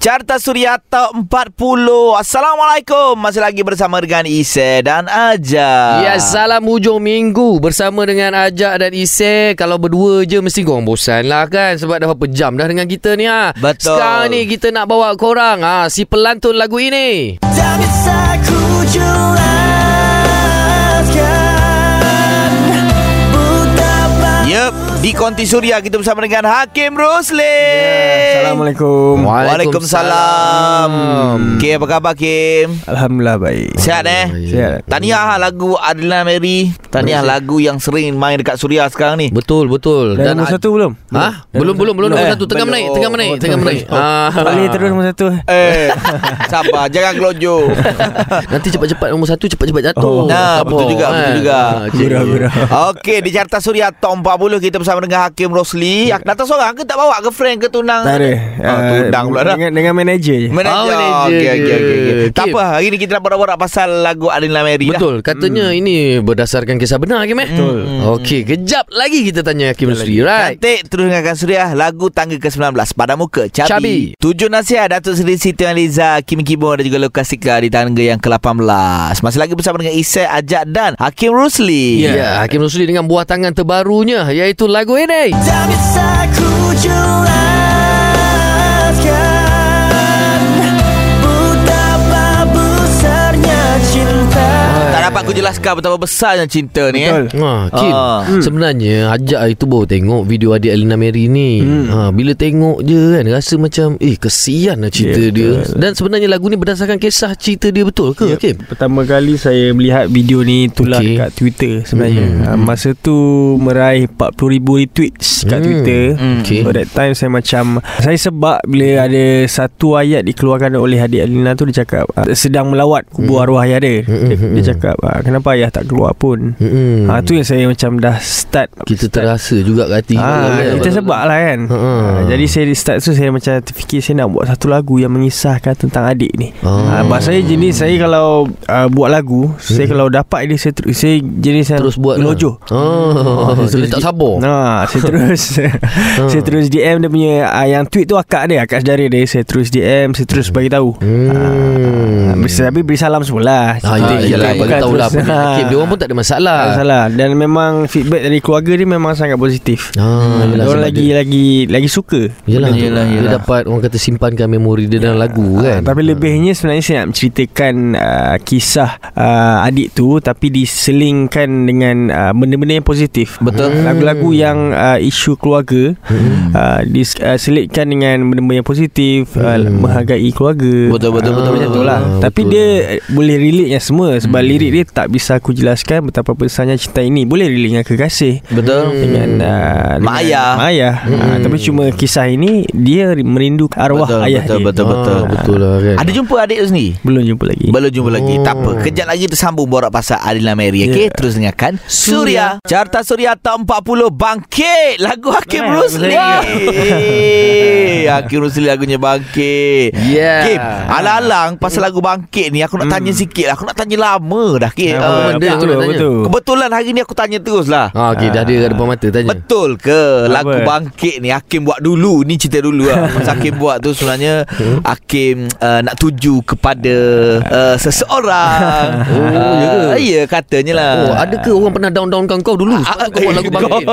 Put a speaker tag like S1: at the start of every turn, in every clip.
S1: Carta Suria Top 40 Assalamualaikum Masih lagi bersama dengan Ise dan Aja
S2: Ya, salam hujung minggu bersama dengan Ajak dan Ise. Kalau berdua je mesti korang bosan lah kan sebab dah berapa jam dah dengan kita ni ha.
S1: Betul.
S2: Sekarang ni kita nak bawa korang ha, si pelantun lagu ini.
S3: Tak bisa ku jelaskan
S1: Yep Di Konti Suria kita bersama dengan Hakim Rosli
S4: Assalamualaikum.
S1: Waalaikumsalam Okay apa khabar Hakim
S4: Alhamdulillah baik.
S1: Sihat eh
S4: Sihat.
S1: Tahniah lagu Adila Mary Tahniah lagu yang sering main dekat Suria sekarang ni
S2: Betul betul.
S4: Dah nombor satu belum?
S2: Ha? Belum belum belum nombor
S1: Eh,
S2: satu tengah
S1: belum.
S2: menaik tengah menaik tengah menaik. Ah.
S4: Boleh terus nombor satu.
S1: Eh Sabar Jangan gelojo
S2: Nanti cepat-cepat nombor satu cepat-cepat jatuh.
S4: Oh.
S1: Nah, betul juga, betul juga.
S2: Ah, okey.
S4: Gurau, gurau.
S1: Okey di Carta Suria Top 40 Kita bersama dengan Hakim Rosli Datang seorang ke tak bawa girlfriend ke tunang
S4: Tak ada.
S1: Oh, tunang pula dah
S4: Dengan, dengan manager je.
S1: Manager.
S2: Oh, manager
S1: Okey okey okey. okey.
S2: je.
S1: Tak apa, hari ni kita nak borak-borak pasal lagu Adina Mary lah.
S2: Betul Katanya ini Berdasarkan kisah benar Hakim eh
S1: Betul.
S2: Okey Kejap lagi kita tanya Hakim Rusli Right
S1: Cantik terus dengarkan Suria lagu tangga ke-19 pada muka Cabi.
S2: Cabi.
S1: Tujuh nasihat Datuk Seri Siti Aliza, Kim Kibo dan juga Lukas Sika di tangga yang ke-18. Masih lagi bersama dengan Isai Ajak dan Hakim Rusli.
S2: Ya, yeah. Hakim Rusli dengan buah tangan terbarunya iaitu lagu ini.
S3: Tak bisa ku jelaskan
S1: aku jelaskan betapa besarnya cinta ni
S4: Betul.
S1: eh.
S2: Ha, Kim,
S1: Ah.
S2: hmm. sebenarnya Ajak itu baru tengok video adik Alina Mary ni.
S4: Hmm.
S2: Ha, bila tengok je kan rasa macam eh kesian lah cerita
S4: Ya,
S2: dia.
S4: betul.
S2: Dan sebenarnya lagu ni berdasarkan kisah cerita dia betul ke Kim?
S4: Pertama kali saya melihat video ni itulah
S2: Okey.
S4: okay. kat Twitter sebenarnya.
S2: Hmm.
S4: Hmm. Masa tu meraih 40,000 retweets kat
S2: Hmm.
S4: Twitter.
S1: Hmm.
S2: Okey.
S4: So that time saya macam Saya sebab bila ada satu ayat dikeluarkan oleh adik Alina tu Dia cakap ah, Sedang melawat kubur
S2: Hmm.
S4: arwah ayah dia
S2: Hmm,
S4: Dia,
S2: hmm,
S4: dia
S2: hmm.
S4: cakap ah, Kenapa ayah tak keluar pun
S2: Hmm.
S4: Ha, tu yang saya macam dah start
S2: kita
S4: start.
S2: terasa juga kat hati.
S4: Ah,
S2: kan?
S4: kita sebab lah kan
S2: Ha.
S4: ha, Jadi saya start tu Saya macam terfikir Saya nak buat satu lagu Yang mengisahkan tentang adik ni
S2: Ah.
S4: ha, Sebab saya jenis Saya kalau uh, Buat lagu Saya kalau dapat dia Saya, ter- saya jenis yang
S2: Terus buat
S4: Gelojoh
S2: lah. Oh,
S4: saya
S2: jadi tak sabar.
S4: Nah, saya terus saya terus DM dia punya uh, yang tweet tu akak dia, akak saudara dia. Saya terus DM, saya terus bagi tahu.
S2: Hmm.
S4: Beri, tapi beri salam semula.
S2: Ah, ya,
S4: Kita-
S2: yelah,
S4: kita
S2: kita tahu lah apa
S4: Ah.
S2: Hakim. Dia orang pun tak ada masalah.
S4: Tak ada salah Dan memang feedback dari keluarga dia memang sangat positif.
S2: Ah, yelah,
S4: Orang
S2: sebab
S4: lagi
S2: dia-
S4: lagi lagi suka.
S2: Yelah,
S1: Yelah,
S2: yelah,
S1: yelah.
S2: Dia dapat orang kata simpankan memori dia dalam lagu kan.
S4: Ah, Tapi lebihnya sebenarnya saya nak menceritakan uh, kisah uh, adik tu tapi diselingkan dengan uh, benda-benda yang positif.
S1: Betul.
S4: Uh, lagu-lagu yang uh, isu keluarga
S2: Hmm.
S4: uh, diselitkan dengan benda-benda yang positif, uh,
S2: Hmm.
S4: menghargai keluarga.
S1: Betul, betul, betul,
S4: Macam
S1: betul.
S4: tu lah.
S2: Ah,
S4: Tapi
S2: betul.
S4: dia eh, boleh relate yang semua sebab lirik dia tak bisa aku jelaskan betapa besarnya cinta ini. Boleh relate dengan kekasih
S1: Betul.
S4: dengan uh,
S1: Mak ayah.
S4: mak ayah.
S2: Hmm.
S4: Ah, tapi cuma kisah ini dia merindu arwah
S1: betul,
S4: ayah
S1: betul,
S4: dia.
S1: betul, betul.
S2: Ah, betul lah kan.
S1: Ada jumpa adik tu sendiri?
S4: Belum jumpa lagi.
S1: Belum jumpa lagi
S2: Oh.
S1: Tak apa Kejap lagi kita sambung Borak pasal Adila Mary Okay
S4: Yeah.
S1: Terus dengarkan Suria Carta Suria Top 40 Bangkit Lagu Hakim
S4: Eh,
S1: Rusli. Hakim Rusli lagunya Bangkit
S2: Yeah.
S1: Kim Alang-alang Pasal lagu Bangkit ni Aku nak tanya sikit lah Aku nak tanya lama dah Kim
S4: Apa,
S1: uh,
S2: benda
S4: betul,
S2: tu nak tanya?
S4: betul.
S1: Kebetulan hari ni aku tanya terus lah
S2: Ah, okey, dah ada depan mata tanya.
S1: Betul ke lagu
S4: Apa?
S1: Bangkit ni Hakim buat dulu Ni cerita dulu lah Masa Hakim buat tu sebenarnya Hakim uh, nak tuju kepada uh, seseorang
S2: Oh, ya ke?
S1: Ya katanya lah
S2: Oh, ada ke orang pernah down-downkan kau dulu?
S1: Ah,
S2: Sebab kau buat lagu
S1: eh,
S2: bangkit.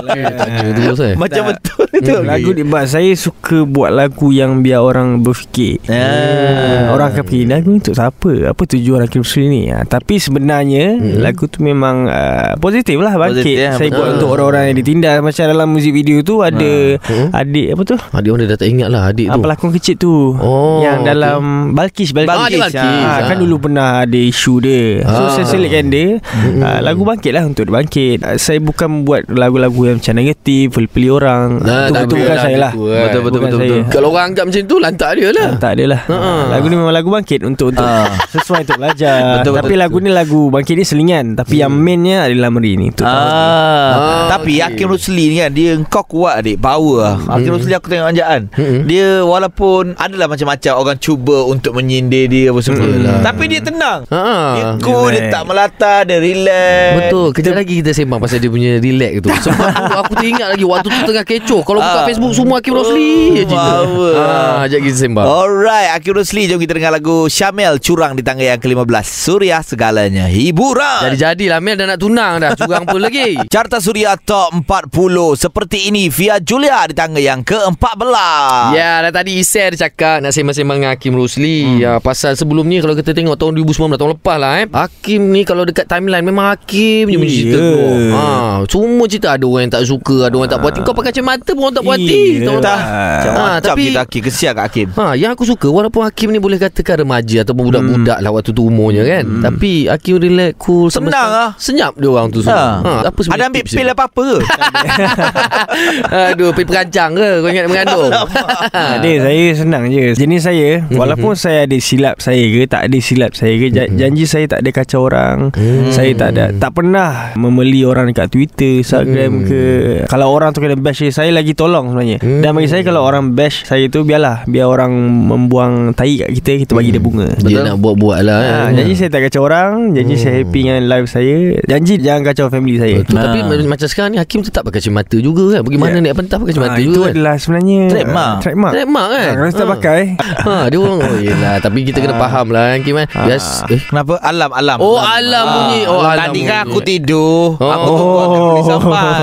S2: Eh, terus eh.
S1: Macam betul tu
S4: Lagu ni Sebab saya suka buat lagu yang biar orang berfikir
S1: Ah.
S4: Orang akan fikir Lagu ni untuk siapa Apa tujuan Hakim Rusli ni ha, Tapi sebenarnya
S2: Hmm.
S4: Lagu tu memang uh, Positif lah Bangkit
S1: Positif, ya,
S4: Saya
S1: betul.
S4: buat untuk orang-orang yang ditindas Macam dalam muzik video tu Ada
S2: Hmm.
S4: Adik apa tu
S2: Adik orang dah tak ingat lah adik
S4: Ah,
S2: tu.
S4: pelakon kecil tu
S2: Oh,
S4: Yang dalam Balkis Balkis,
S2: Ah, dia Balkis.
S4: Ah, Kan
S2: Ah.
S4: dulu pernah ada isu dia So
S2: Ah.
S4: saya selitkan dia
S2: Mm-mm.
S4: ah, Lagu bangkit lah Untuk dia bangkit Ah, Saya bukan buat lagu-lagu yang macam negatif Peli-peli orang
S2: Nah,
S4: Itu betul
S2: ada
S4: bukan
S2: lah
S4: saya lah
S2: gitu, kan.
S1: Betul, betul,
S4: Bukan
S1: betul,
S4: saya.
S1: betul.
S2: Kalau orang anggap macam tu lantak dia lah.
S4: Tak ada lah
S2: Ha.
S4: Lagu ni memang lagu bangkit Untuk, untuk
S1: Ah.
S4: Sesuai untuk belajar Tapi lagu ni lagu Bangkit ni selingan Tapi yang mainnya adalah Meri ni.
S1: Ah,
S2: Ah,
S1: tapi
S2: okey.
S1: Hakim Rusli ni kan dia kau kuat adik power lah. Hakim Rusli aku tengok anjaan.
S2: Hmm.
S1: Dia walaupun adalah macam-macam orang cuba untuk menyindir dia apa semua.
S2: Hmm.
S1: Tapi dia tenang.
S2: Ha.
S1: Dia cool, dia tak melata, dia relax.
S2: Betul Kejap lagi kita sembang Pasal dia punya relax tu Sebab tu aku teringat lagi Waktu tu tengah kecoh Kalau buka
S1: Ah.
S2: Facebook Semua Hakim Rosli je cerita
S1: Power.
S2: ha, Sekejap kita sembang
S1: Alright, Hakim Rusli jom kita dengar lagu Syamel curang di tangga yang ke-15. Suria segalanya hiburan.
S2: Jadi-jadilah Mel dah nak tunang dah Curang pun lagi
S1: Carta Suria Top 40 Seperti ini Via Julia di tangga yang ke-14
S2: Ya, dah tadi Isai ada cakap nak sembang-sembang dengan Hakim Rosli. Hmm. Ya, pasal sebelum ni kalau kita tengok tahun 2019 tahun lepas lah eh. Hakim ni kalau dekat timeline memang Hakim je punya cerita
S4: Ya.
S2: tu. Ha, semua cerita ada orang yang tak suka, ada orang tak puas hati. Kau pakai kacamata pun orang tak puas hati.
S4: Iya.
S2: Tahu tak?
S1: Macam macam
S2: tapi-
S1: kita Hakim Kesian kat Hakim
S2: Ha, yang aku suka walaupun Hakim ni boleh katakan remaja ataupun budak-budak lah waktu tu umurnya kan. Tapi Hakim relax, cool,
S1: Senang lah.
S2: Senyap dia orang tu semua.
S1: ha.
S2: Ha, apa sebenarnya
S1: Ada ambil pil apa-apa ke?
S2: Aduh, pergi perancang ke? Kau ingat mengandung?
S4: Ada saya senang je. Jenis saya Walaupun saya ada silap saya ke Tak ada silap saya ke ja- Janji saya tak ada kacau orang. Saya tak ada Tak pernah Memeli orang dekat Twitter Instagram ke. Kalau orang tu kena bash saya, Saya lagi tolong sebenarnya. Dan bagi saya Kalau orang bash saya tu Biarlah. Biar orang membuang tai kat kita Kita bagi dia bunga.
S2: Dia nak buat-buat lah
S4: Ha,
S2: eh.
S4: janji saya tak kacau orang Janji saya happy dengan live saya Janji jangan kacau family saya
S2: Betul. Tapi
S1: Ha.
S2: ma- macam sekarang ni Hakim tetap pakai kacamata juga kan. Bagaimana
S4: Ya.
S2: naik pentas pakai kacamata
S4: ha, Itu
S2: juga kan.
S4: adalah sebenarnya
S1: Trademark.
S4: uh, Trademark
S2: Trademark kan.
S4: ha, Kalau saya tak
S2: Ha.
S4: pakai
S2: Ha, dia orang oh yelah tapi kita kena faham lah kan Kim kan. Bias eh
S1: Kenapa? Alam, alam
S2: Oh, alam bunyi. Oh, alam
S1: Tadi kan aku tidur
S2: Oh.
S1: Aku tunggu Hakim boleh sampai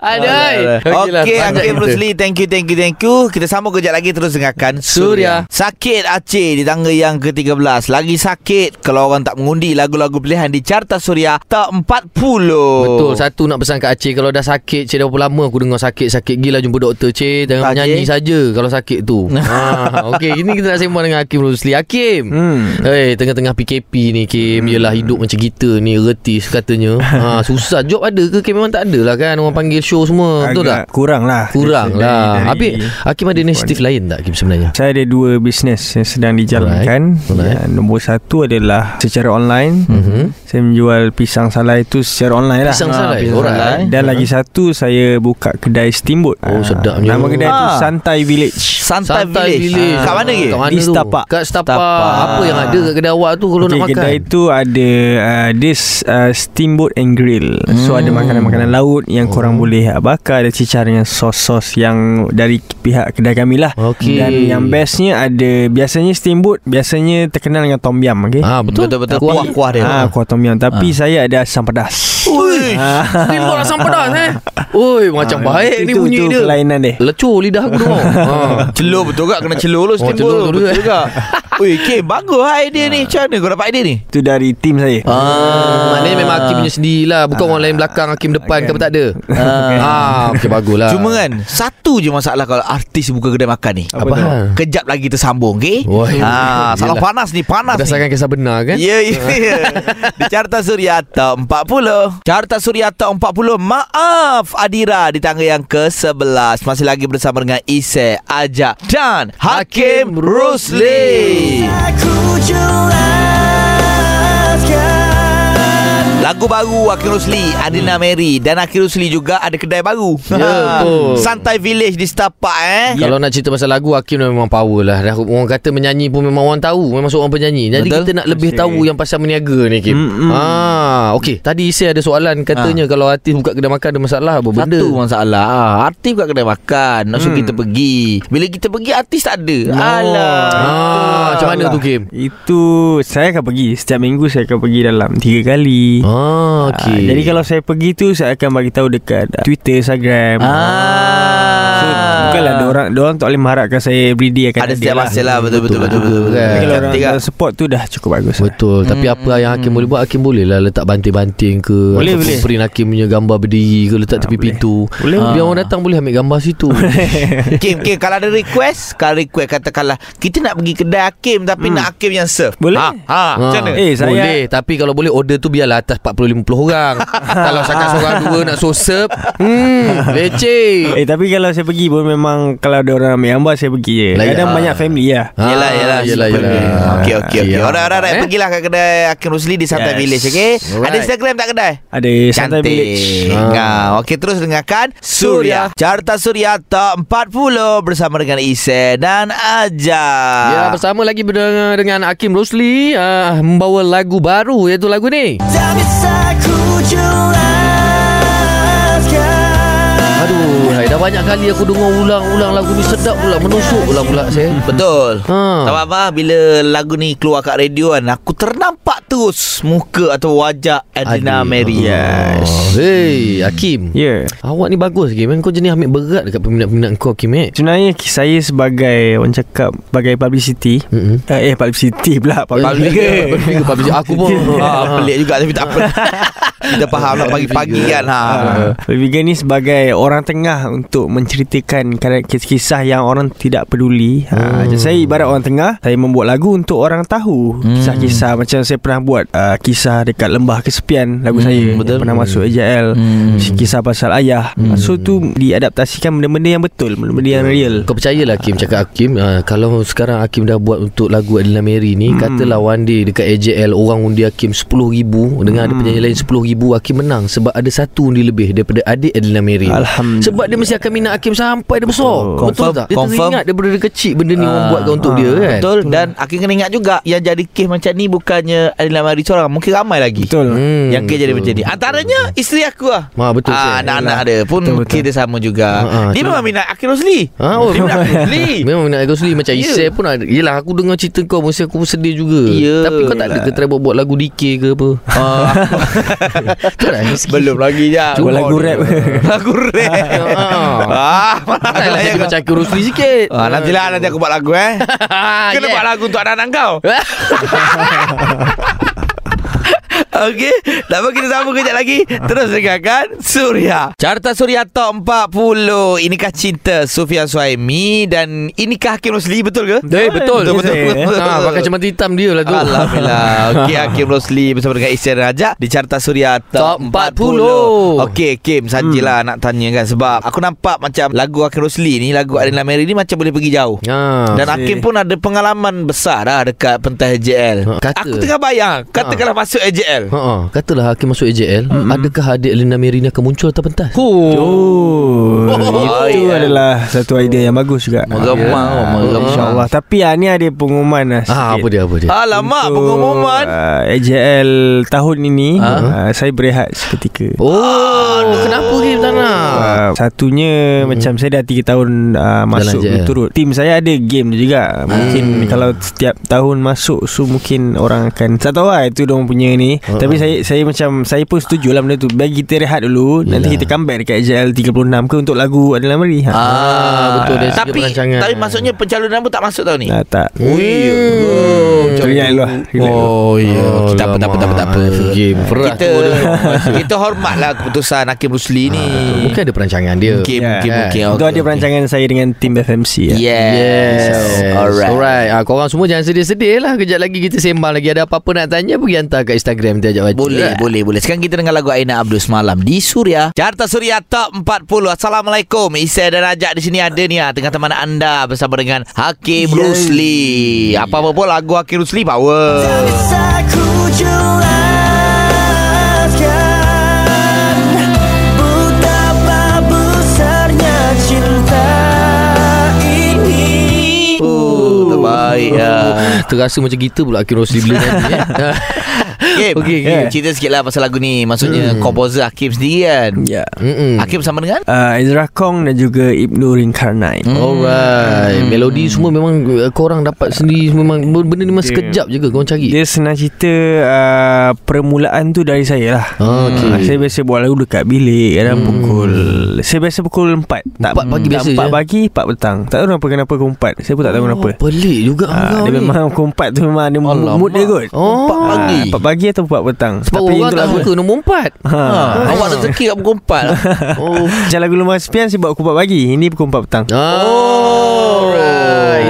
S2: Adai.
S1: Okey Hakim Rusli Thank you, thank you, thank you Kita sambung kejap lagi Terus dengarkan
S2: Suria.
S1: Sakit Aceh Di tangga yang ke-13 Lagi sakit Kalau orang tak mengundi Lagu-lagu pilihan Di Carta Suria Top 40
S2: Betul Satu nak pesan kat Aceh Kalau dah sakit Cik dah berapa lama Aku dengar sakit-sakit Gila jumpa doktor Cik. Jangan
S1: Tak,
S2: menyanyi saja Kalau sakit tu. Ha, Okey Ini kita nak sembang dengan Hakim Rusli Hakim!
S4: Hmm.
S2: Hei, tengah-tengah PKP ni Kim. Yelah hidup macam kita ni Retis katanya. Ha, Susah. Job ada ke Kim? Memang tak ada lah kan? Orang panggil show semua. Betul tak?
S4: Agak Kurang lah.
S2: Kurang lah. Habis Hakim ada inisiatif lain tak Kim sebenarnya?
S4: Saya ada dua bisnes yang sedang dijalankan.
S2: Alright. Alright.
S4: Ya, nombor satu adalah secara online.
S2: Mhm.
S4: Saya menjual pisang salai itu secara online lah.
S2: Pisang
S4: Ha,
S2: salai,
S4: pisang
S2: alright.
S4: salai. Dan lagi satu saya buka kedai steamboat.
S2: Oh,
S4: Ah,
S2: sedapnya.
S4: Nama kedai itu
S1: Ah.
S4: Santai Village.
S1: Santai, Village, Kat mana ke?
S2: Kat mana
S4: Di
S2: tu?
S4: Setapak.
S2: Kat Setapak.
S1: Setapak.
S2: Apa yang ada kat kedai awak tu Kalau
S4: Okey,
S2: nak makan?
S4: kedai itu ada uh, this uh, steamboat and grill. So ada makanan-makanan laut yang korang boleh bakar dan cicah dengan sos-sos yang dari pihak kedai kami lah.
S2: Okey.
S4: Dan yang bestnya ada biasanya steamboat biasanya terkenal dengan tom yum, okey.
S2: Ah betul.
S1: Betul-betul
S2: Kuah.
S1: Kuah-kuah dia
S4: Ah, kuah tom yum tapi saya ada asam pedas.
S1: Ui.
S4: Ah.
S2: Timbul asam pedas eh. Oi, macam
S4: Ah,
S2: baik ni
S4: itu-
S2: bunyi
S4: itu
S2: dia.
S4: kelainan dia.
S2: Lecur lidah aku dengar. ha.
S1: Celur betul tak? Kena celur lu
S2: Oh, celur tu
S1: Betul juga Ui Kim Bagus lah idea ni Macam mana kau dapat idea ni?
S4: Itu dari tim saya.
S2: Ah, maknanya memang Hakim punya sendirilah Bukan orang lain belakang Hakim depan ke apa tak ada Ah, okay, bagus lah
S1: Cuma kan Satu je masalah Kalau artis buka kedai makan ni
S2: Apa
S4: tu?
S2: hal?
S1: Kejap lagi tersambung okay?
S2: Wah,
S1: ha, Salah panas ni Panas ni
S2: Berdasarkan kisah benar kan
S1: Ya, ya, ya. Di Carta Suria Top 40 Carta Suria Top 40 Maaf Adira Di tangga yang ke-11 Masih lagi bersama dengan Ise Ajak Dan Hakim Rusli.
S3: Aku jelaskan
S1: Lagu baru Hakim Rusli Adina Mary. Dan Hakim Rusli juga Ada kedai baru.
S2: Ya, betul.
S1: Santai Village di Setapak eh?
S2: Kalau nak cerita pasal lagu Hakim memang power lah. Dah Orang kata menyanyi pun memang orang tahu. Memang seorang penyanyi. Jadi
S1: Betul.
S2: kita nak lebih tahu Yang pasal meniaga ni Kim
S4: Mm, mm.
S2: ah, Okey. Tadi saya ada soalan. Katanya kalau artis buka kedai makan Ada masalah apa? Benda?
S1: Satu masalah ah, Artis buka kedai makan. Nak suruh
S4: Hmm.
S1: kita pergi. Bila kita pergi Artis tak ada.
S4: No.
S1: Alah
S2: Ah, macam mana tu Kim?
S4: Itu saya akan pergi. Setiap minggu saya akan pergi dalam Tiga kali.
S2: Ah, okey.
S4: Ah, Jadi kalau saya pergi tu Saya akan bagi tahu dekat Twitter, Instagram
S1: Ah.
S4: Bukanlah orang orang tak boleh mengharapkan saya everyday akan
S1: Ada setiap masa lah Betul betul betul,
S2: Betul,
S4: kalau orang,
S1: lah.
S4: support tu dah cukup bagus lah.
S2: Betul Tapi apa yang Hakim boleh buat Hakim boleh lah Letak banting-banting ke
S4: Boleh, boleh.
S2: Print Hakim punya gambar berdiri ke Letak
S4: Ah,
S2: tepi pintu
S4: Boleh.
S2: Biar orang datang boleh ambil gambar situ
S1: Kim, Kim Kalau ada request Kalau request katakanlah Kita nak pergi kedai Hakim Tapi
S4: Hmm.
S1: nak Hakim yang serve
S4: Boleh.
S1: ha, ha, Macam mana?
S4: Eh, saya-
S2: Boleh Tapi kalau boleh Order tu biarlah atas 40-50 orang Kalau sangat seorang dua Nak so serve Hmm Leceh
S4: Eh tapi kalau saya pergi pun memang memang Kalau ada orang ambil gambar Saya pergi je Kadang
S2: ya.
S4: banyak family lah
S1: Yelah, yelah.
S2: Yelah,
S1: super.
S2: yelah.
S1: Okey, okey, okey.
S2: Ya.
S1: Alright, alright.
S2: Eh?
S1: Pergilah ke kedai Hakim Rusli di Santai
S4: Yes.
S1: Village, okey? Ada. Instagram tak kedai?
S4: Ada Santai Village
S1: Cantik. Ah. Okey, terus dengarkan Surya. Carta Surya Top 40 bersama dengan Ise dan Aja.
S2: Ya bersama lagi dengan, dengan Hakim Rosli uh, Membawa lagu baru Iaitu lagu ni
S3: Tak bisa ku jelaskan
S2: banyak kali aku dengar ulang-ulang lagu ni Sedap pula Menusuk pula pula saya
S1: Betul.
S2: Ha.
S1: Tak apa-apa bila lagu ni keluar kat radio kan aku ternampak terus muka atau wajah Adina. Mary.
S4: Yes.
S2: Oh, Hey Hakim
S4: Ya yeah.
S2: Awak ni bagus Hakim Kau jenis ambil berat Dekat peminat-peminat kau Hakim eh
S4: Sebenarnya saya sebagai Orang cakap Sebagai publicity
S2: Mm-mm.
S4: uh, Eh publicity pula
S1: Public ke?
S2: Public ke public Aku pun
S1: Ah, pelik juga tapi tak apa. Kita faham lah pagi-pagi kan ha.
S4: Uh, Vegan ni sebagai orang tengah untuk menceritakan kisah-kisah yang orang tidak peduli. Ha,
S2: Hmm.
S4: hmm. Saya ibarat orang tengah, saya membuat lagu untuk orang tahu
S1: Hmm.
S4: kisah-kisah macam saya pernah buat uh, kisah dekat lembah kesepian lagu
S1: Hmm,
S4: saya
S1: betul.
S4: yang pernah masuk AJL.
S1: Hmm.
S4: Kisah pasal ayah.
S1: Hmm.
S4: So tu diadaptasikan benda-benda yang betul, benda-benda yang real.
S2: Kau percayalah Hakim Cakap Hakim uh, Kalau sekarang Hakim dah buat Untuk lagu Adila Mary ni
S4: Hmm.
S2: Katalah one day Dekat AJL Orang undi Hakim RM10,000 Dengan ada
S4: Hmm.
S2: penyanyi lain RM10,000 Hakim menang Sebab ada satu undi lebih Daripada adik Adila Mary
S4: Alhamdulillah.
S2: Sebab dia mesti akan minat Hakim Sampai dia besar
S4: Oh.
S2: Betul
S1: Confirm,
S2: tak? Dia
S1: confirm.
S2: teringat Daripada dia kecil Benda ni orang
S1: Ah,
S2: buatkan untuk
S4: ah,
S2: dia kan
S1: Betul dan Akin kena ingat juga Yang jadi kes macam ni Bukannya Adila Mary seorang Mungkin ramai lagi
S4: Betul.
S2: Hmm,
S1: Yang kes jadi
S2: betul.
S1: macam ni Antaranya Isteri aku lah
S2: Ah, betul,
S1: ah. Anak-anak dia pun
S4: Betul,
S1: Mungkin dia sama juga
S2: Ah, ah,
S1: Dia memang minat Akin Rosli
S2: Ha, oh,
S1: Dia minat Rosli
S2: Memang nak Rosli Macam. Isai pun ada Yelah aku dengar cerita kau Mesti aku sedih juga
S1: Ya.
S2: Tapi kau tak ada ke Try buat-buat lagu DK ke apa
S1: Ah. Belum lagi je
S4: Buat lagu rap.
S1: Lagu rap Ah, mana
S2: lah jadi macam Hakim Rosli sikit
S1: Ah, nantilah nanti aku buat lagu eh. Kena
S2: Yeah.
S1: buat lagu untuk anak-anak kau. Okey, tak apa kita sambung kejap lagi. Terus dengarkan Surya. Carta Surya Top 40. Inikah cinta Sufian Suhaimi dan inikah Hakim Rosli betul ke?
S2: Eh betul
S4: Betul, betul.
S2: ha, Pakai kacamata hitam dia lah tu
S1: Alhamdulillah Okey Hakim Rosli Bersama dengan Isyan Raja Di Carta Suria Top,
S2: Top 40.
S1: 40 Okey Kim Sajalah hmm. nak tanya kan Sebab aku nampak macam Lagu Hakim Rosli ni Lagu Adina Mary ni Macam boleh pergi jauh
S2: ha.
S1: Dan
S4: okey.
S1: Hakim pun ada pengalaman besar dah Dekat pentas AJL
S2: Ha, kata.
S1: Aku tengah bayang Katakanlah masuk AJL
S2: Ha, ha. Katalah Hakim masuk AJL Adakah adik Lina Mary ni akan muncul atas pentas?
S4: Oh,
S1: Oh,
S4: itu
S1: ya.
S4: adalah satu idea yang bagus juga.
S1: Meremang
S2: Ya.
S1: Meremang
S4: InsyaAllah Tapi ah, ni ada pengumuman lah
S2: Ah, apa
S4: sikit.
S2: dia apa dia?
S1: Alamak Pengumuman
S4: uh, AJL tahun ini
S1: Ha?
S4: uh, Saya berehat seketika
S2: Oh, kenapa Kim tak nak?
S4: Uh, satunya hmm. macam saya dah 3 tahun uh, masuk
S2: AJL.
S4: berturut. Tim saya ada game juga. Mungkin
S2: Hmm.
S4: kalau setiap tahun masuk so mungkin orang akan tak tahu lah itu dia punya ni.
S2: Uh-uh.
S4: Tapi saya saya macam saya pun setuju lah benda tu. Bagi kita rehat dulu
S2: Yelah.
S4: nanti kita comeback dekat AJL 36 ke untuk lagu Adalah Meri. Ha.
S2: Ah, betul dia
S1: Tapi. Tapi maksudnya Pencalonan pun tak masuk tahun ni
S4: Nah, tak.
S1: Oh
S4: relax dulu lah. Relax.
S1: Oh ya Tak apa tak apa tak apa, tak apa.
S2: Game
S1: Kita kita hormatlah keputusan Hakim Rusli ni.
S2: Mungkin ada perancangan dia
S1: Mungkin
S4: Ya.
S1: mungkin mungkin.
S4: Itu ada perancangan saya dengan tim FMC ya.
S1: Yes.
S2: Yes
S1: Alright.
S2: Alright ah, Korang semua jangan sedih-sedih lah Kejap lagi kita sembang lagi Ada apa-apa nak tanya Pergi hantar kat Instagram Kita ajak baca
S1: Boleh, boleh, boleh. Sekarang kita dengar lagu Aina Abdul semalam di Suria. Carta Suria Top 40. Assalamualaikum. Isa dan Ajak di sini ada ni ah, tengah teman anda bersama dengan Hakim
S4: Yes.
S1: Rusli. Apa-apa pun lagu Hakim Rusli power.
S3: Tak bisa ku jelaskan Betapa besarnya cinta ini
S1: Oh, ya.
S2: Terasa macam kita pula Akhir Rosli bila nyanyi eh.
S1: Hakim,
S2: Okey, okey.
S1: yeah. cerita sikit lah pasal lagu ni. Maksudnya
S2: Hmm.
S1: komposer Hakim sendiri kan.
S4: Ya.
S2: Mm-mm.
S1: Hakim sama dengan?
S4: Uh, Ezra Kong dan juga Ibnu Rinkarnai.
S1: Hmm.
S2: Alright Melodi semua memang uh, Korang dapat sendiri Memang benda ni memang
S4: Dia-
S2: sekejap je ke Korang cari
S4: Dia senang cerita uh, permulaan tu dari saya lah.
S2: Ah, okey.
S4: Ah, saya biasa buat lagu dekat bilik kadang
S2: Hmm.
S4: pukul saya biasa pukul 4. Tak
S2: Empat pagi
S4: tak
S2: biasa
S4: 4
S2: je?
S4: pagi 4 petang. Tak tahu kenapa kenapa pukul 4. Saya pun tak tahu kenapa.
S2: oh, Pelik juga
S4: Ah,
S2: kau
S4: dia
S2: ni.
S4: memang pukul 4 tu memang ada mood,
S1: Alamak.
S4: mood dia kot.
S2: Oh.
S1: Empat pagi.
S4: Ah, 4 pagi atau 4 petang.
S2: Sebab orang
S4: untuk
S2: tak
S4: lagu-
S2: suka nombor empat
S4: Ha.
S1: Ha, awak rezeki kat pukul 4 lah.
S2: Oh
S4: Macam lagu Lemah Sepian saya buat pukul 4 pagi. Ini pukul 4 petang.
S2: Oh, right.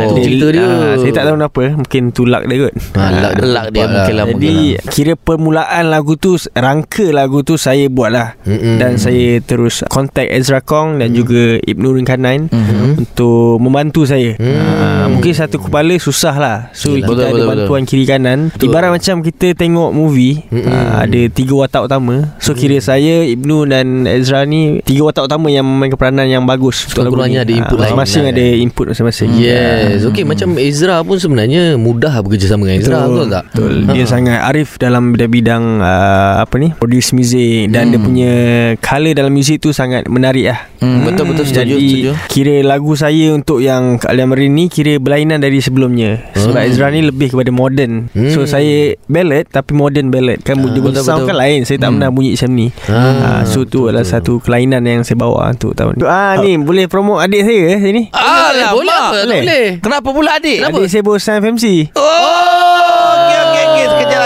S2: Itu cerita dia.
S4: ah, Saya tak tahu kenapa. Mungkin tu luck dia kot.
S2: Ah, luck dia.
S1: Luck dia mungkin lah,
S4: Jadi kira permulaan lagu tu Rangka lagu tu saya buat lah.
S2: Mm-mm.
S4: Dan saya terus Contact Ezra Kong Dan juga Ibnu Rinkanan
S1: Mhm.
S4: Untuk membantu saya.
S2: Hmm.
S4: Ah, Mungkin satu kepala susah lah. So
S2: Yelah.
S4: kita
S1: Betul,
S4: ada
S1: betul,
S4: bantuan kiri kanan. Ibarat macam kita tengok movie
S2: Mm-mm.
S4: ah, Ada tiga watak utama. So kira saya Ibnu dan Ezra ni Tiga watak utama yang memainkan peranan yang bagus untuk lagu
S2: Kurang-kurangnya
S4: ni.
S2: ada input
S4: Ah,
S2: lain
S4: Masing-masing
S2: lah,
S4: ada input masing-masing.
S2: Yes Okay macam Ezra pun sebenarnya Mudah bekerjasama dengan Ezra Betul, tak?
S4: Betul. Dia
S2: Ha.
S4: sangat arif dalam bidang uh, apa ni? Produce music dan
S2: Hmm.
S4: dia punya color dalam muzik tu sangat menarik lah.
S1: Hmm, betul betul setuju
S4: Jadi
S1: setuju.
S4: kira lagu saya untuk yang Kalian Merin ni kira berlainan dari sebelumnya. Sebab
S2: Hmm.
S4: Ezra ni lebih kepada modern.
S2: Hmm.
S4: So saya ballad tapi modern ballad. Kan dia
S1: betul,
S4: betul, sound
S1: betul.
S4: kan lain. Saya tak
S1: Hmm.
S4: pernah bunyi macam ni.
S2: Ah,
S4: Ah, so tu adalah satu kelainan yang saya bawa untuk tahun ni. Ah ni boleh promote adik saya eh sini.
S1: Alamak.
S2: boleh apa? Tak
S4: Boleh.
S2: boleh
S1: Kenapa pula adik?
S2: Kenapa?
S4: Adik saya bosan FMC.
S1: Oh,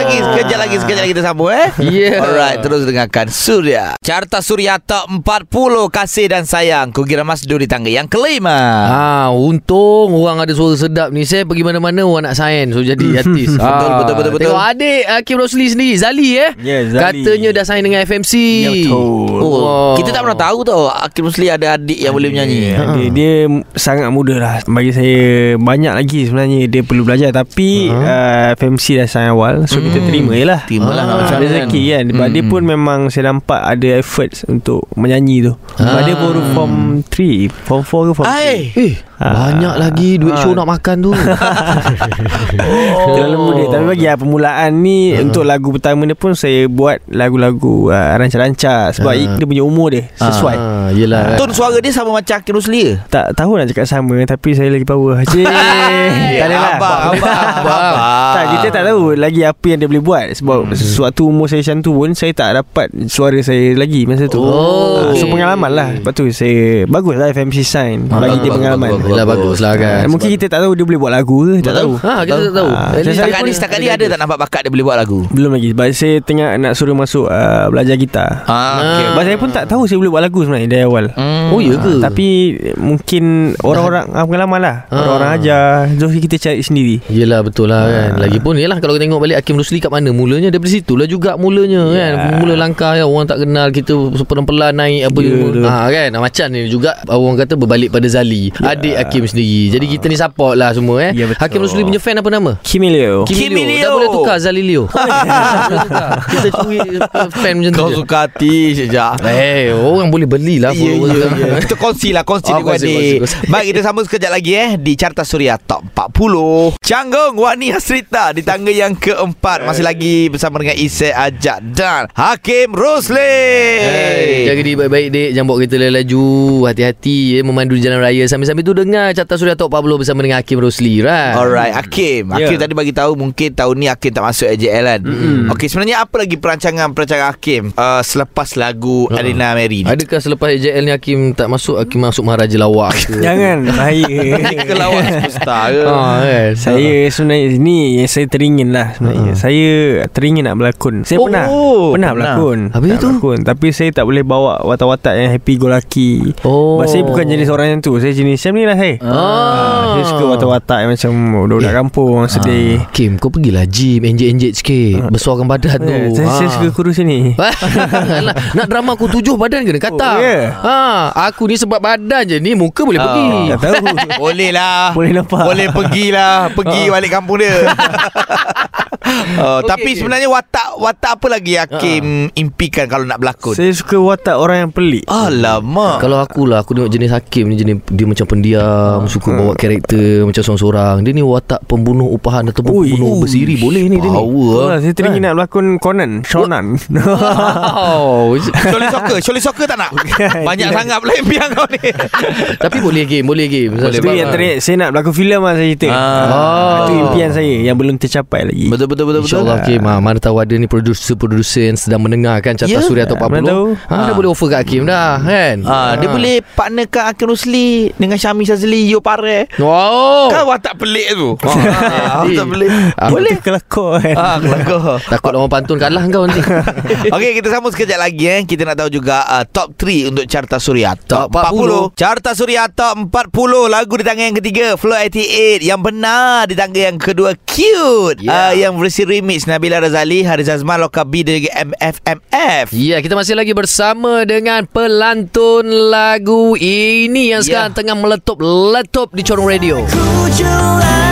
S1: lagi, sekejap lagi, sekejap lagi kita sambung eh.
S2: Yeah.
S1: Alright, terus dengarkan Surya. Carta Surya Top 40 Kasih dan Sayang. Kugira Masdu di tangga yang kelima.
S2: Ah, untung orang ada suara sedap ni. Saya pergi mana-mana orang nak sign so jadi artis.
S1: Betul,
S2: Ah,
S1: betul, betul, betul.
S2: Tengok adik Hakim Rosli sendiri, Zali eh.
S4: Ya, Zali.
S2: Katanya dah sign dengan FMC.
S4: Ya, betul.
S1: Oh,
S2: Oh.
S1: kita tak pernah tahu tau Akim Musli ada adik yang boleh menyanyi.
S4: Dia, dia, dia sangat muda lah Bagi saya Banyak lagi sebenarnya Dia perlu belajar Tapi uh, FMC dah sign awal So kita
S1: Hmm.
S4: terima je lah
S1: Terima lah nak
S4: Ah,
S1: macam
S4: rezeki kan Sebab
S1: Hmm.
S4: dia pun memang Saya nampak ada efforts Untuk menyanyi tu Sebab
S2: Ah.
S4: dia baru form 3 Form 4 ke form 3
S1: Ai.
S2: Eh,
S4: Ah.
S2: banyak lagi duit
S4: Ah.
S2: show nak makan tu.
S1: Oh.
S4: Terlalu muda Bagi lah permulaan ni Untuk lagu pertama ni pun Saya buat lagu-lagu uh, Rancak-rancak Sebab
S2: Ah.
S4: dia punya umur dia Sesuai
S2: Ah, yelah.
S1: Tone suara dia sama macam Akim Musli ke?
S4: Tak tahu nak cakap sama Tapi saya lagi power Cik Tak ada lah
S1: Abang, abang, abang.
S4: Tak kita tak tahu Lagi apa yang dia boleh buat Sebab hmm. Sewaktu umur saya macam tu pun Saya tak dapat Suara saya lagi Masa tu
S2: Oh.
S4: Ah, So pengalaman lah Sebab tu saya Bagus lah FMC sign Bagi dia pengalaman
S2: Yelah bagus lah kan.
S4: Ah, Mungkin kita tak tahu Dia boleh buat lagu ke Tak tahu
S2: Ha, kita tak tahu.
S4: Ah,
S1: Setakat ni Setakat ni ada tak nampak bakat dia boleh buat lagu?
S4: Belum lagi. Sebab saya tengah nak suruh masuk uh, Belajar gitar.
S1: Ah, okey.
S4: Sebab saya pun tak tahu Saya boleh buat lagu sebenarnya Dari awal.
S1: Hmm.
S2: Oh, ya ke?
S4: Tapi Mungkin Orang-orang ah, Pengalaman lah.
S2: Ah.
S4: Orang-orang ajar. So kita cari sendiri.
S2: Yelah betul lah kan. Lagipun yelah Kalau kita tengok balik Hakim Rusli kat mana? Mulanya daripada situ lah juga Mulanya kan. Mula langkah ya, Orang tak kenal Kita pelan-pelan naik Apa
S4: Ya,
S2: yeah,
S4: betul.
S2: ha, kan. Ah, Macam ni juga Orang kata berbalik pada Zali Adik Hakim sendiri. Jadi kita ni support lah semua eh.
S4: Ya, betul.
S2: Hakim Rusli punya fan apa nama?
S4: Kimilio.
S1: Kim
S2: Kimi
S1: Leo
S2: Dah boleh tukar Zali Leo Boleh tukar. Kita curi uh, fan macam tu
S1: Kau suka hati sejak.
S2: Eh, orang boleh beli lah
S1: Ya, ya,
S2: kita.
S1: ya. Kita kongsi lah Kongsi
S2: Oh, kongsi,
S1: adik
S2: kongsi.
S1: Baik kita sambung sekejap lagi eh Di Carta Suria Top 40 Canggung Wani Hasrita Di tangga yang keempat Masih lagi bersama dengan Isai Ajak Dan Hakim Rusli
S2: Hey, jaga diri baik-baik dek Jangan bawa kereta laju Hati-hati ya, Memandu di jalan raya Sambil-sambil tu dengar Carta Suria Top 40 Bersama dengan Hakim Rosli right?
S1: Alright Hakim Hakim
S4: Ya.
S1: tadi bagi tahu Mungkin tahun ni Hakim tak masuk AJL kan mm-hmm. Okey sebenarnya apa lagi perancangan-perancangan Hakim uh, Selepas lagu uh-huh. Alina Mary ni
S2: Adakah selepas AJL ni Hakim tak masuk Hakim masuk Maharaja Lawak ke?
S4: Jangan Bahaya
S1: Ke lawan superstar ke
S2: Ha, kan?
S4: Saya sebenarnya Ni yang saya teringin lah sebenarnya Saya teringin nak berlakon Saya
S1: Oh,
S4: pernah
S1: pernah.
S4: Pernah berlakon
S2: Habis tu?
S4: berlakon. Tapi saya tak boleh bawa Watak-watak yang happy go lucky
S2: Oh.
S4: Sebab saya bukan jenis orang yang tu Saya jenis macam ni lah saya
S2: Ah.
S4: Saya suka watak-watak yang macam Budak-budak kampung Sedih
S2: Kim kau pergilah gym Enjek-enjek sikit. Besarkan badan tu.
S4: Ya, saya, saya
S2: Ha.
S4: suka kurus ni?
S2: Alah, Nak drama aku tujuh badan kena kata
S4: Oh, ya?
S2: ha, Aku ni sebab badan je Ni muka boleh
S1: Ah.
S2: pergi.
S4: Tak tahu.
S1: Boleh lah.
S4: Boleh nampak.
S1: Boleh pergilah. Pergi balik kampung dia. Oh,
S2: Okey.
S1: Tapi sebenarnya watak Watak apa lagi Hakim impikan Kalau nak berlakon?
S4: Saya suka watak orang yang pelik.
S1: Alamak.
S2: Kalau aku lah Aku tengok jenis Hakim ni jenis Dia macam pendiam Suka bawa karakter Macam seorang-seorang. Dia ni watak pembunuh upahan Atau
S4: Ui.
S2: pembunuh bersiri Boleh ni dia ni.
S1: Power
S4: Itulah, Saya teringin nak berlakon Conan. Shonan.
S2: Wow.
S1: Sholi soccer Sholi soccer tak nak? Banyak sangat pula impian kau ni.
S2: Tapi boleh game Boleh game.
S1: Boleh,
S4: Itu yang terakhir Saya nak berlakon filem lah saya cerita.
S1: Ah.
S4: ah. Itu impian saya Yang belum tercapai lagi.
S1: Betul-betul betul betul betul.
S2: InsyaAllah. Hakim ha, Mana tahu ada ni Producer-producer Yang sedang mendengarkan Carta
S1: Ya,
S2: Suria Top 40
S4: mana tahu.
S2: ha, Dah boleh offer kat Hakim dah Kan?
S1: Ah, dia boleh partnerkan Akin Rusli dengan Syami Shazli Yo Pare.
S2: Wow.
S1: Kan watak pelik tu. Ah, watak pelik.
S2: Ah,
S1: Boleh.
S4: Kelakor kan
S1: Ah, kelakar.
S2: Takut orang pantun kalah kau nanti
S1: Okey, kita sambung sekejap lagi eh. Kita nak tahu juga uh, top 3 untuk Carta Suria.
S2: Top 40.
S1: Carta Suria top 40 lagu di tangga yang ketiga Flow 88. Yang benar di tangga yang kedua Cute.
S2: Yeah.
S1: Uh, yang versi remix Nabila Razali, Haris Azman, Loka B dan juga MFMF.
S2: Ya, kita masih lagi bersama dengan pelantun lagu ini yang
S1: Ya.
S2: sekarang tengah meletup-letup di Corong Radio.
S3: Ku jelaskan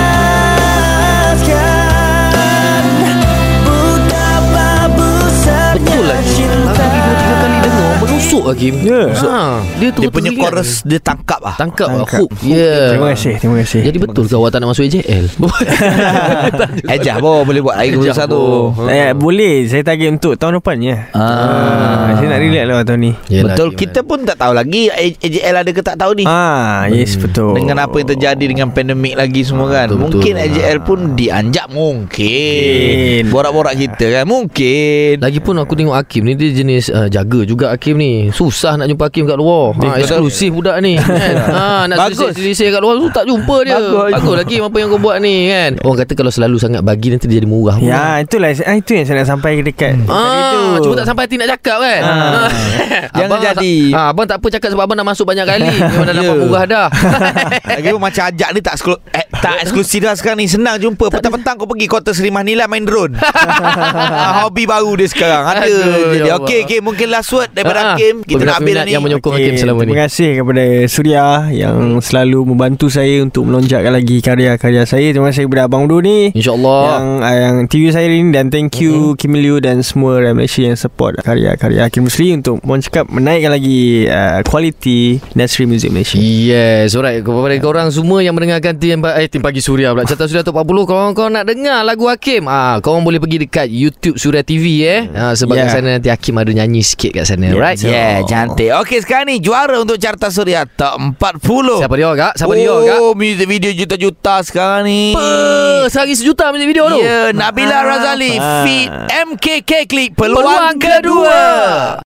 S2: dengar menusuk Hakim.
S4: Ya.
S2: Ha, dia tu
S1: Dia punya chorus dia tangkap ah.
S2: tangkap,
S4: Tangkap.
S2: hook. Ya.
S4: Terima kasih Terima kasih
S2: Jadi betul ke awak tak nak masuk AJL?
S1: Ejah bo boleh buat lagi keputusan tu.
S4: Eh, boleh Saya target untuk tahun depannya
S1: Ah.
S4: ah, Saya nak relax lah tahun ni
S2: Yelah,
S1: Betul kita pun tak tahu lagi AJL ada ke tak tahu ni.
S4: Ah, yes betul.
S1: Dengan apa yang terjadi dengan pandemik lagi semua kan
S2: Betul,
S1: Mungkin
S2: betul.
S1: AJL pun dianjak Mungkin
S4: Mungkin.
S1: Borak-borak kita kan Mungkin
S2: Lagipun aku tengok Hakim ni Dia jenis uh, jaga juga Hakim ni Susah nak jumpa Hakim kat luar ha. Eksklusif budak ni kan? ha, Nak selisih-selisih kat luar tu Tak jumpa dia
S1: Bagus.
S2: Bagus lagi Apa yang kau buat ni kan Orang kata kalau selalu sangat bagi Nanti dia jadi murah.
S4: Ya, itulah ah, itu yang saya nak sampai ke dekat. Tadi
S2: Ah,
S4: tu.
S2: cuma tak sampai hati nak cakap kan
S4: Ah.
S1: Jangan
S2: abang
S1: jadi.
S2: ah, Abang tak apa cakap Sebab abang dah masuk banyak kali Memang dah
S1: Ya.
S2: dapat murah dah
S1: Lagi pun macam ajak ni tak sklu- eh, tak eksklusif dah sekarang ni. Senang jumpa. Petang-petang kau pergi Kota Seri Manila main drone. Ah, Hobi baru dia sekarang. Ada
S2: Aduh,
S1: jadi Okey
S2: Allah.
S1: okey Mungkin last word Daripada
S2: Ah, ah.
S1: Hakim. Kita nak ambil ni.
S2: Yang menyokong Hakim selama ni.
S4: Terima kasih kepada Surya yang selalu membantu saya untuk melonjakkan lagi karya-karya saya. Terima kasih kepada Abang Udo ni.
S2: InsyaAllah.
S4: Yang yang TV saya ni. Dan thank you Kim Liu dan semua rakyat Malaysia yang support karya-karya Hakim Musli untuk mohon cakap menaikkan lagi uh, kualiti industri muzik Malaysia.
S2: Yes Alright. Kepada korang semua Yang mendengarkan eh, tim Pagi Suria pula Carta Suria Top 40 Kalau kau nak dengar lagu Hakim ah, Korang boleh pergi dekat YouTube Suria TV eh ah, Sebab
S4: Yeah.
S2: kat sana nanti Hakim ada nyanyi sikit kat sana
S4: Yeah,
S2: Right
S4: betul.
S1: Yeah cantik Okey sekarang ni Juara untuk Carta Suria Top 40
S2: Siapa dia kak? Siapa dia kak?
S1: Oh music video juta-juta sekarang ni
S2: Apa? Sehari sejuta music video tu
S1: Ya yeah, Nabila Razali
S4: Ah.
S1: Feat MKK Klik Peluang,
S2: Peluang kedua.
S1: kedua.